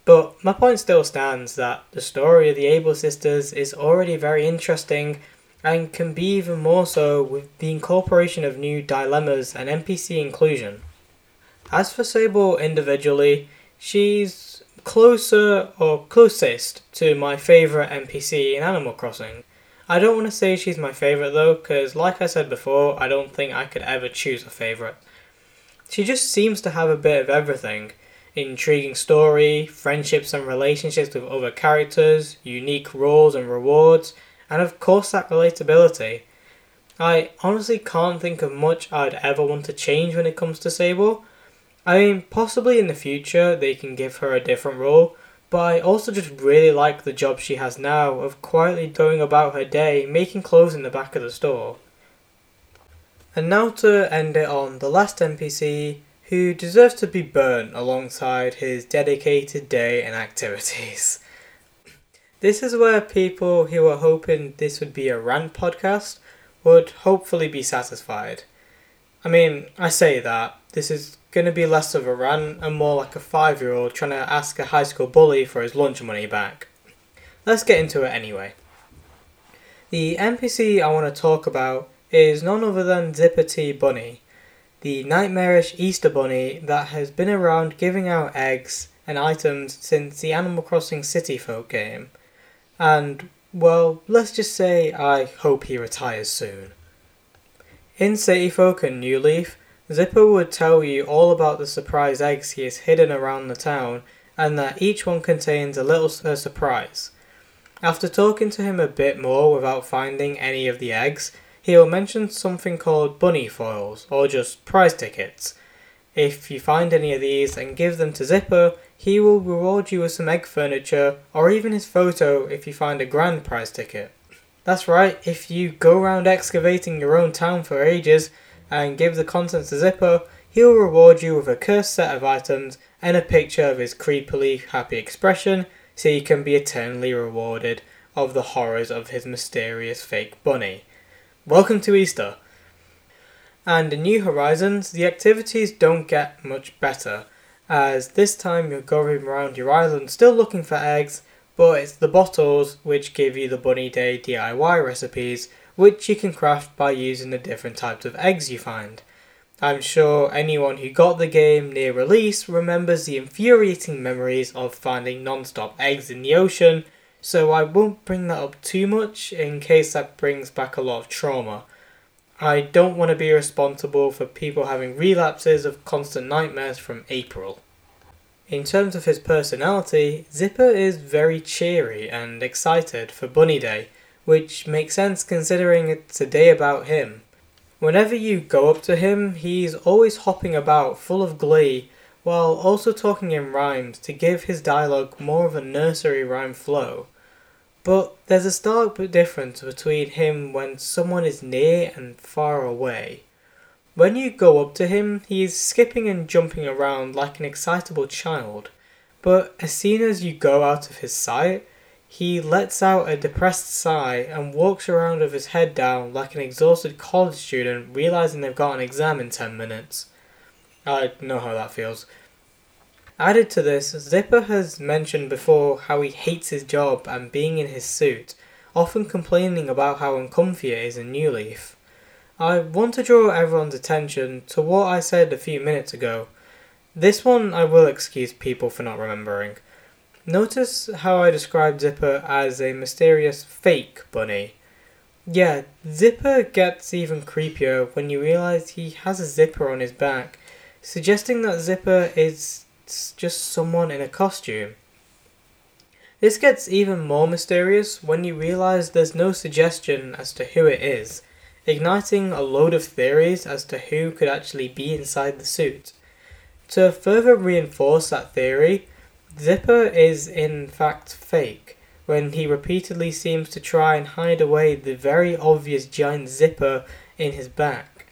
But my point still stands that the story of the Able sisters is already very interesting and can be even more so with the incorporation of new dilemmas and NPC inclusion. As for Sable individually, she's closer or closest to my favourite NPC in Animal Crossing. I don't want to say she's my favourite though, because like I said before, I don't think I could ever choose a favourite. She just seems to have a bit of everything intriguing story, friendships and relationships with other characters, unique roles and rewards, and of course that relatability. I honestly can't think of much I'd ever want to change when it comes to Sable. I mean, possibly in the future they can give her a different role, but I also just really like the job she has now of quietly going about her day making clothes in the back of the store. And now to end it on the last NPC who deserves to be burnt alongside his dedicated day and activities. [laughs] This is where people who are hoping this would be a rant podcast would hopefully be satisfied. I mean, I say that, this is going to be less of a rant and more like a five year old trying to ask a high school bully for his lunch money back. Let's get into it anyway. The NPC I want to talk about is none other than Zipper T Bunny, the nightmarish Easter bunny that has been around giving out eggs and items since the Animal Crossing City Folk game. And, well, let's just say I hope he retires soon. In City Folk and New Leaf, Zipper would tell you all about the surprise eggs he has hidden around the town and that each one contains a little surprise. After talking to him a bit more without finding any of the eggs, he will mention something called bunny foils, or just prize tickets. If you find any of these and give them to Zipper, he will reward you with some egg furniture, or even his photo if you find a grand prize ticket. That's right, if you go around excavating your own town for ages and give the contents to Zipper, he'll reward you with a cursed set of items and a picture of his creepily happy expression so you can be eternally rewarded of the horrors of his mysterious fake bunny. Welcome to Easter. And in New Horizons, the activities don't get much better, as this time you're going around your island still looking for eggs, but it's the bottles which give you the Bunny Day DIY recipes, which you can craft by using the different types of eggs you find. I'm sure anyone who got the game near release remembers the infuriating memories of finding non stop eggs in the ocean so I won't bring that up too much in case that brings back a lot of trauma. I don't want to be responsible for people having relapses of constant nightmares from April. In terms of his personality, Zipper is very cheery and excited for Bunny Day, which makes sense considering it's a day about him. Whenever you go up to him, he's always hopping about full of glee while also talking in rhymes to give his dialogue more of a nursery rhyme flow. But there's a stark difference between him when someone is near and far away. When you go up to him, he is skipping and jumping around like an excitable child, but as soon as you go out of his sight, he lets out a depressed sigh and walks around with his head down like an exhausted college student realizing they've got an exam in 10 minutes. I know how that feels. Added to this, Zipper has mentioned before how he hates his job and being in his suit, often complaining about how uncomfy it is in New Leaf. I want to draw everyone's attention to what I said a few minutes ago. This one I will excuse people for not remembering. Notice how I described Zipper as a mysterious fake bunny. Yeah, Zipper gets even creepier when you realize he has a zipper on his back suggesting that Zipper is just someone in a costume. This gets even more mysterious when you realize there's no suggestion as to who it is, igniting a load of theories as to who could actually be inside the suit. To further reinforce that theory, Zipper is in fact fake, when he repeatedly seems to try and hide away the very obvious giant zipper in his back.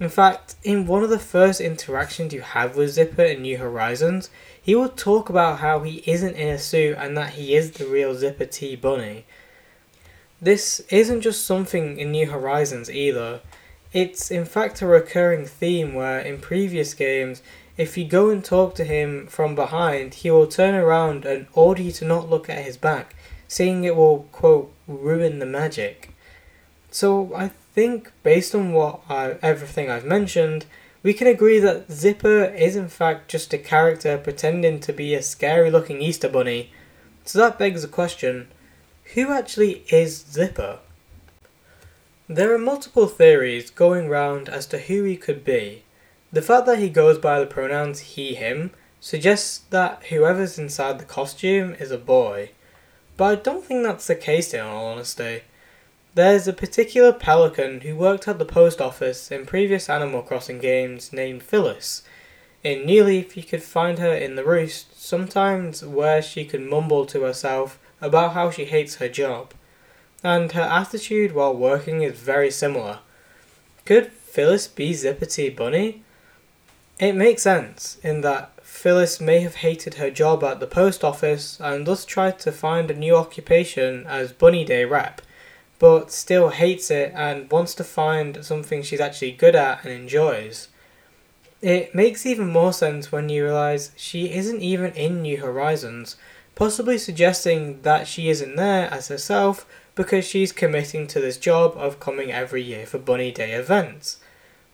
In fact, in one of the first interactions you have with Zipper in New Horizons, he will talk about how he isn't in a suit and that he is the real Zipper T Bunny. This isn't just something in New Horizons either. It's in fact a recurring theme where in previous games, if you go and talk to him from behind, he will turn around and order you to not look at his back, saying it will, quote, ruin the magic. So I think, based on what I, everything I've mentioned, we can agree that Zipper is in fact just a character pretending to be a scary looking Easter bunny. So that begs the question who actually is Zipper? There are multiple theories going round as to who he could be. The fact that he goes by the pronouns he, him suggests that whoever's inside the costume is a boy. But I don't think that's the case in all honesty. There's a particular pelican who worked at the post office in previous Animal Crossing games named Phyllis. In New Leaf, you could find her in the roost, sometimes where she could mumble to herself about how she hates her job. And her attitude while working is very similar. Could Phyllis be Zipper T Bunny? It makes sense in that Phyllis may have hated her job at the post office and thus tried to find a new occupation as Bunny Day rep but still hates it and wants to find something she's actually good at and enjoys. It makes even more sense when you realise she isn't even in New Horizons, possibly suggesting that she isn't there as herself because she's committing to this job of coming every year for Bunny Day events.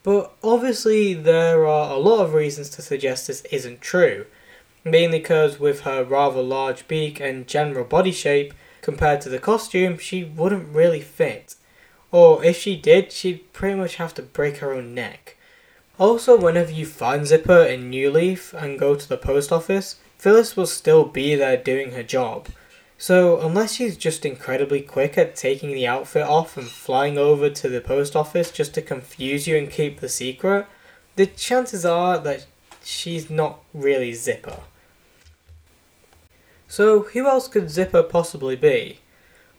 But obviously, there are a lot of reasons to suggest this isn't true, mainly because with her rather large beak and general body shape, compared to the costume, she wouldn't really fit. Or if she did, she'd pretty much have to break her own neck. Also, whenever you find Zipper in New Leaf and go to the post office, Phyllis will still be there doing her job. So, unless she's just incredibly quick at taking the outfit off and flying over to the post office just to confuse you and keep the secret, the chances are that she's not really Zipper. So, who else could Zipper possibly be?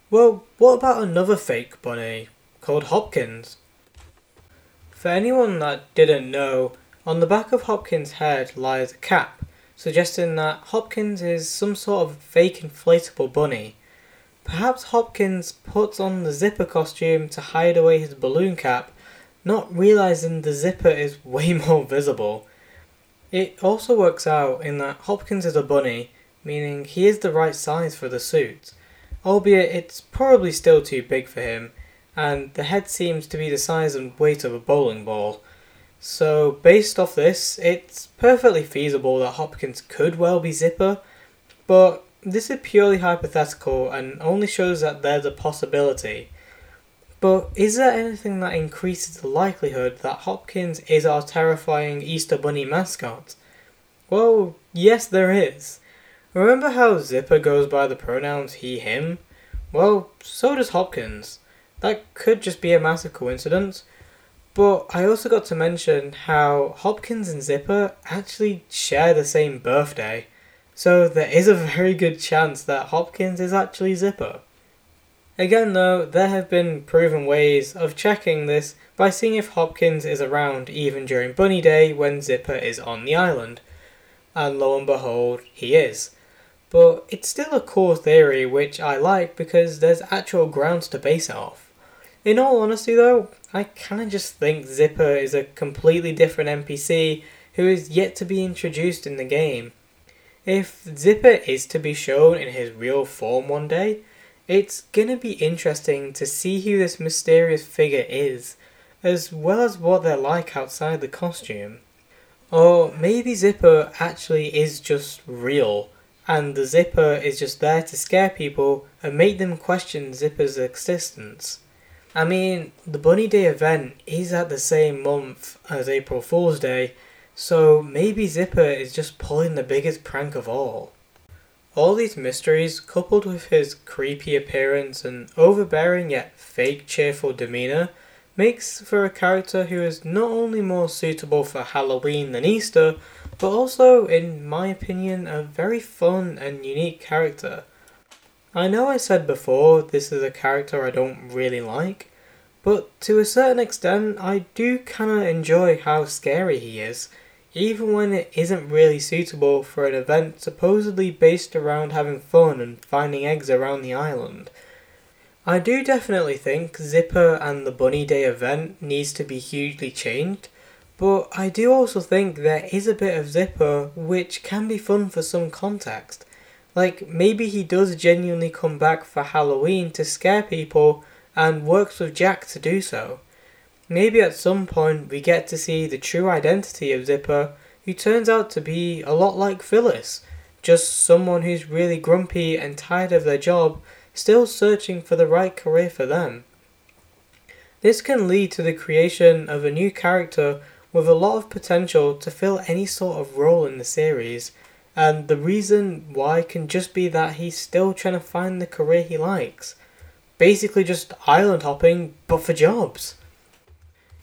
Well, what about another fake bunny called Hopkins? For anyone that didn't know, on the back of Hopkins' head lies a cap, suggesting that Hopkins is some sort of fake inflatable bunny. Perhaps Hopkins puts on the zipper costume to hide away his balloon cap, not realizing the zipper is [laughs] way more visible. It also works out in that Hopkins is a bunny, meaning he is the right size for the suit, albeit it's probably still too big for him, and the head seems to be the size and weight of a bowling ball. So, based off this, it's perfectly feasible that Hopkins could well be Zipper, but this is purely hypothetical and only shows that there's a possibility. But is there anything that increases the likelihood that Hopkins is our terrifying Easter Bunny mascot? Well, yes, there is. Remember how Zipper goes by the pronouns he, him? Well, so does Hopkins. That could just be a massive coincidence. But I also got to mention how Hopkins and Zipper actually share the same birthday. So there is a very good chance that Hopkins is actually Zipper. Again, though, there have been proven ways of checking this by seeing if Hopkins is around even during Bunny Day when Zipper is on the island. And lo and behold, he is. But it's still a core theory which I like because there's actual grounds to base it off. In all honesty, though, I kind of just think Zipper is a completely different NPC who is yet to be introduced in the game. If Zipper is to be shown in his real form one day, it's gonna be interesting to see who this mysterious figure is, as well as what they're like outside the costume. Or maybe Zipper actually is just real, and the Zipper is just there to scare people and make them question Zipper's existence. I mean, the Bunny Day event is at the same month as April Fool's Day, so maybe Zipper is just pulling the biggest prank of all. All these mysteries, coupled with his creepy appearance and overbearing yet fake cheerful demeanour, makes for a character who is not only more suitable for Halloween than Easter, but also, in my opinion, a very fun and unique character. I know I said before this is a character I don't really like, but to a certain extent, I do kinda enjoy how scary he is, even when it isn't really suitable for an event supposedly based around having fun and finding eggs around the island. I do definitely think Zipper and the Bunny Day event needs to be hugely changed, but I do also think there is a bit of Zipper which can be fun for some context. Like, maybe he does genuinely come back for Halloween to scare people and works with Jack to do so. Maybe at some point we get to see the true identity of Zipper, who turns out to be a lot like Phyllis, just someone who's really grumpy and tired of their job, still searching for the right career for them. This can lead to the creation of a new character with a lot of potential to fill any sort of role in the series, and the reason why can just be that he's still trying to find the career he likes. Basically, just island hopping, but for jobs.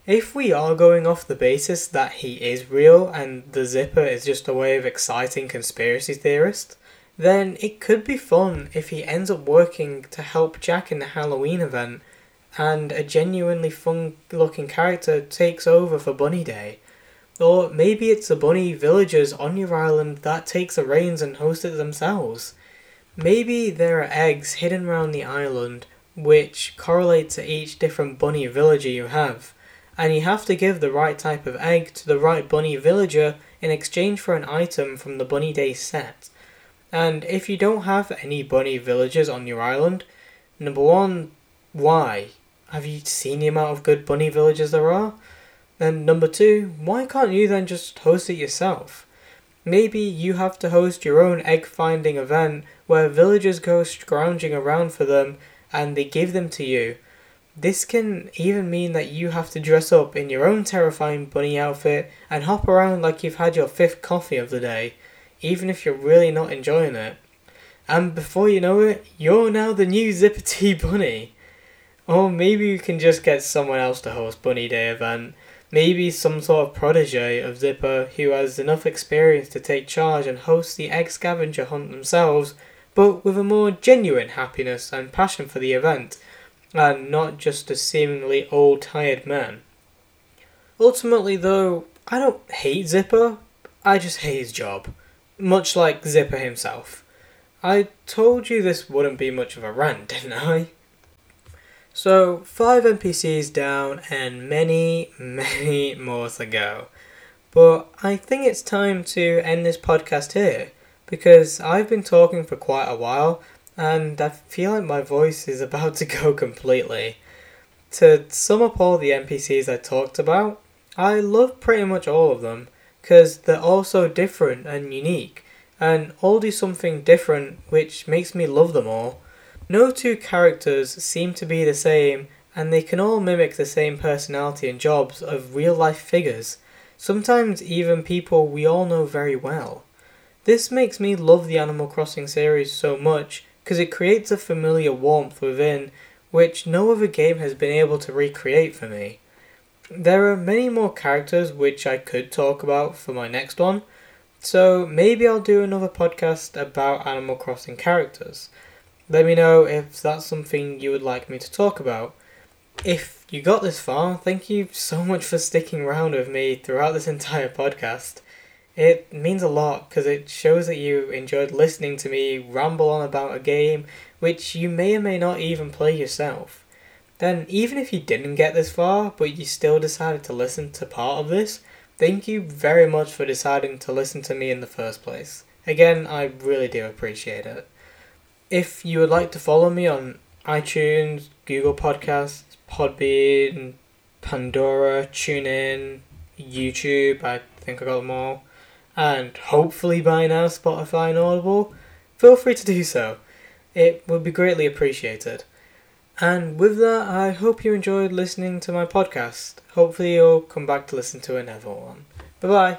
If we are going off the basis that he is real and the zipper is just a way of exciting conspiracy theorists, then it could be fun if he ends up working to help Jack in the Halloween event and a genuinely fun looking character takes over for Bunny Day. Or maybe it's the bunny villagers on your island that takes the reins and host it themselves. Maybe there are eggs hidden around the island which correlate to each different bunny villager you have, and you have to give the right type of egg to the right bunny villager in exchange for an item from the Bunny Day set. And if you don't have any bunny villagers on your island, number one, why? Have you seen the amount of good bunny villagers there are? And number two, why can't you then just host it yourself? Maybe you have to host your own egg finding event where villagers go scrounging around for them and they give them to you. This can even mean that you have to dress up in your own terrifying bunny outfit and hop around like you've had your fifth coffee of the day, even if you're really not enjoying it. And before you know it, you're now the new Zipper [laughs] Bunny. Or maybe you can just get someone else to host Bunny Day event. Maybe some sort of protege of Zipper who has enough experience to take charge and host the egg scavenger hunt themselves, but with a more genuine happiness and passion for the event and not just a seemingly old tired man. Ultimately, though, I don't hate Zipper, I just hate his job. Much like Zipper himself. I told you this wouldn't be much of a rant, [laughs] didn't I? So, five NPCs down and many, [laughs] many more to go. But I think it's time to end this podcast here because I've been talking for quite a while and I feel like my voice is [laughs] about to go completely. To sum up all the NPCs I talked about, I love pretty much all of them, because they're all so different and unique, and all do something different which makes me love them all. No two characters seem to be the same, and they can all mimic the same personality and jobs of real life figures, sometimes even people we all know very well. This makes me love the Animal Crossing series so much because it creates a familiar warmth within which no other game has been able to recreate for me. There are many more characters which I could talk about for my next one, so maybe I'll do another podcast about Animal Crossing characters. Let me know if that's something you would like me to talk about. If you got this far, thank you so much for sticking around with me throughout this entire podcast. It means a lot because it shows that you enjoyed listening to me ramble on about a game which you may or may not even play yourself. Then, even if you didn't get this far, but you still decided to listen to part of this, thank you very much for deciding to listen to me in the first place. Again, I really do appreciate it. If you would like to follow me on iTunes, Google Podcasts, Podbean, Pandora, TuneIn, YouTube, I think I got them all and hopefully by now Spotify and Audible, feel free to do so. It would be greatly appreciated. And with that, I hope you enjoyed listening to my podcast. Hopefully, you'll come back to listen to another one. Bye bye.